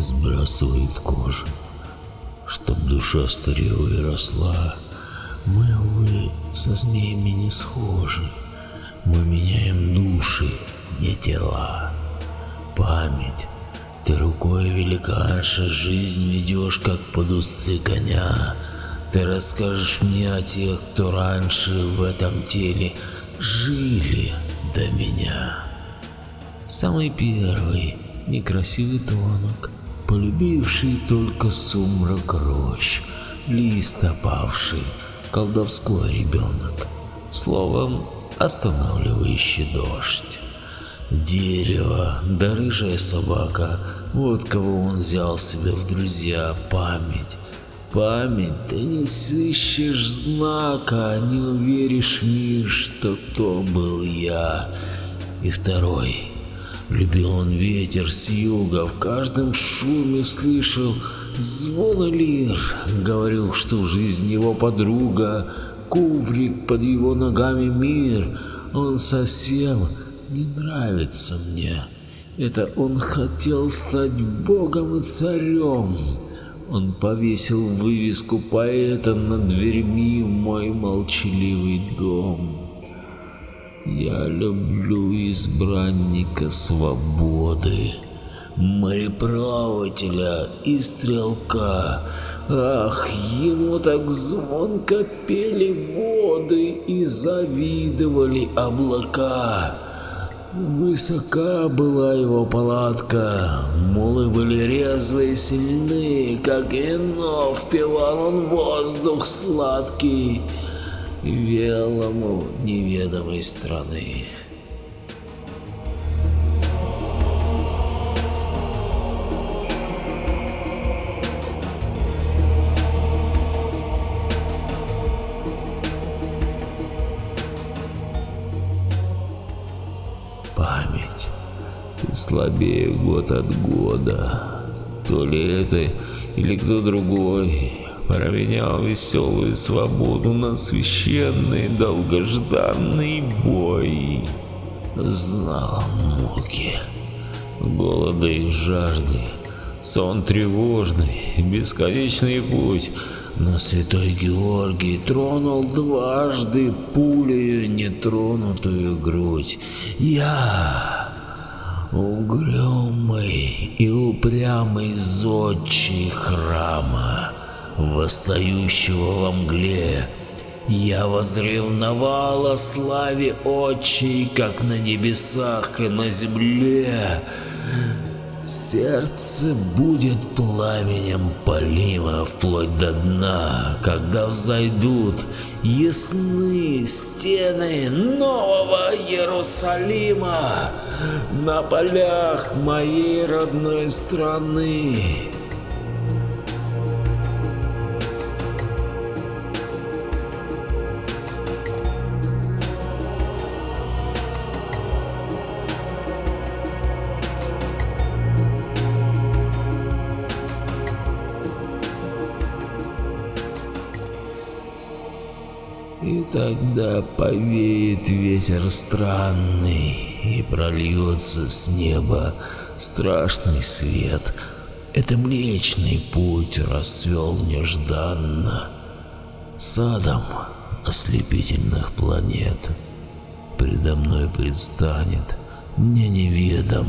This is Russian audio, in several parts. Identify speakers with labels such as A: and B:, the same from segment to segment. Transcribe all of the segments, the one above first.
A: сбрасывает кожу, чтоб душа старела и росла. Мы, увы, со змеями не схожи. Мы меняем души, не тела. Память. Ты рукой великанша жизнь ведешь, как под усы коня. Ты расскажешь мне о тех, кто раньше в этом теле жили до меня. Самый первый, некрасивый тонок, полюбивший только сумрак рощ, лист опавший, колдовской ребенок, словом, останавливающий дождь. Дерево, да рыжая собака, вот кого он взял себе в друзья, память. Память, ты не сыщешь знака, не уверишь в мир, что то был я. И второй, Любил он ветер с юга, в каждом шуме слышал звон лир. Говорил, что жизнь его подруга, коврик под его ногами мир. Он совсем не нравится мне. Это он хотел стать богом и царем. Он повесил вывеску поэта над дверьми в мой молчаливый дом. Я люблю избранника свободы, мореплавателя и стрелка. Ах, ему так звонко пели воды и завидовали облака. Высока была его палатка, мулы были резвые и сильны, как вино впивал он воздух сладкий велому неведомой страны. Память. Ты слабее год от года. То ли это, или кто другой променял веселую свободу на священный долгожданный бой. Знал муки, голода и жажды, сон тревожный, бесконечный путь, но святой Георгий тронул дважды пулею нетронутую грудь. Я, угрюмый и упрямый зодчий храма, восстающего во мгле. Я возревновал о славе отчей, как на небесах и на земле. Сердце будет пламенем полима вплоть до дна, когда взойдут ясны стены нового Иерусалима на полях моей родной страны. Тогда повеет ветер странный, и прольется с неба страшный свет. Это Млечный Путь расцвел нежданно, садом ослепительных планет. Предо мной предстанет мне неведом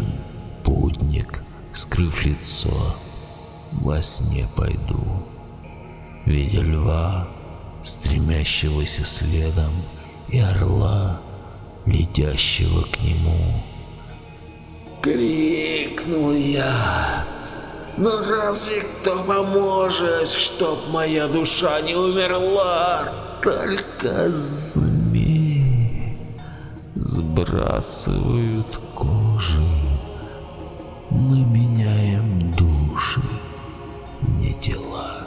A: путник, скрыв лицо, во сне пойду, видя льва, стремящегося следом, и орла, летящего к нему. Крикнул я. Но разве кто поможет, чтоб моя душа не умерла? Только змеи сбрасывают кожи. Мы меняем души, не тела.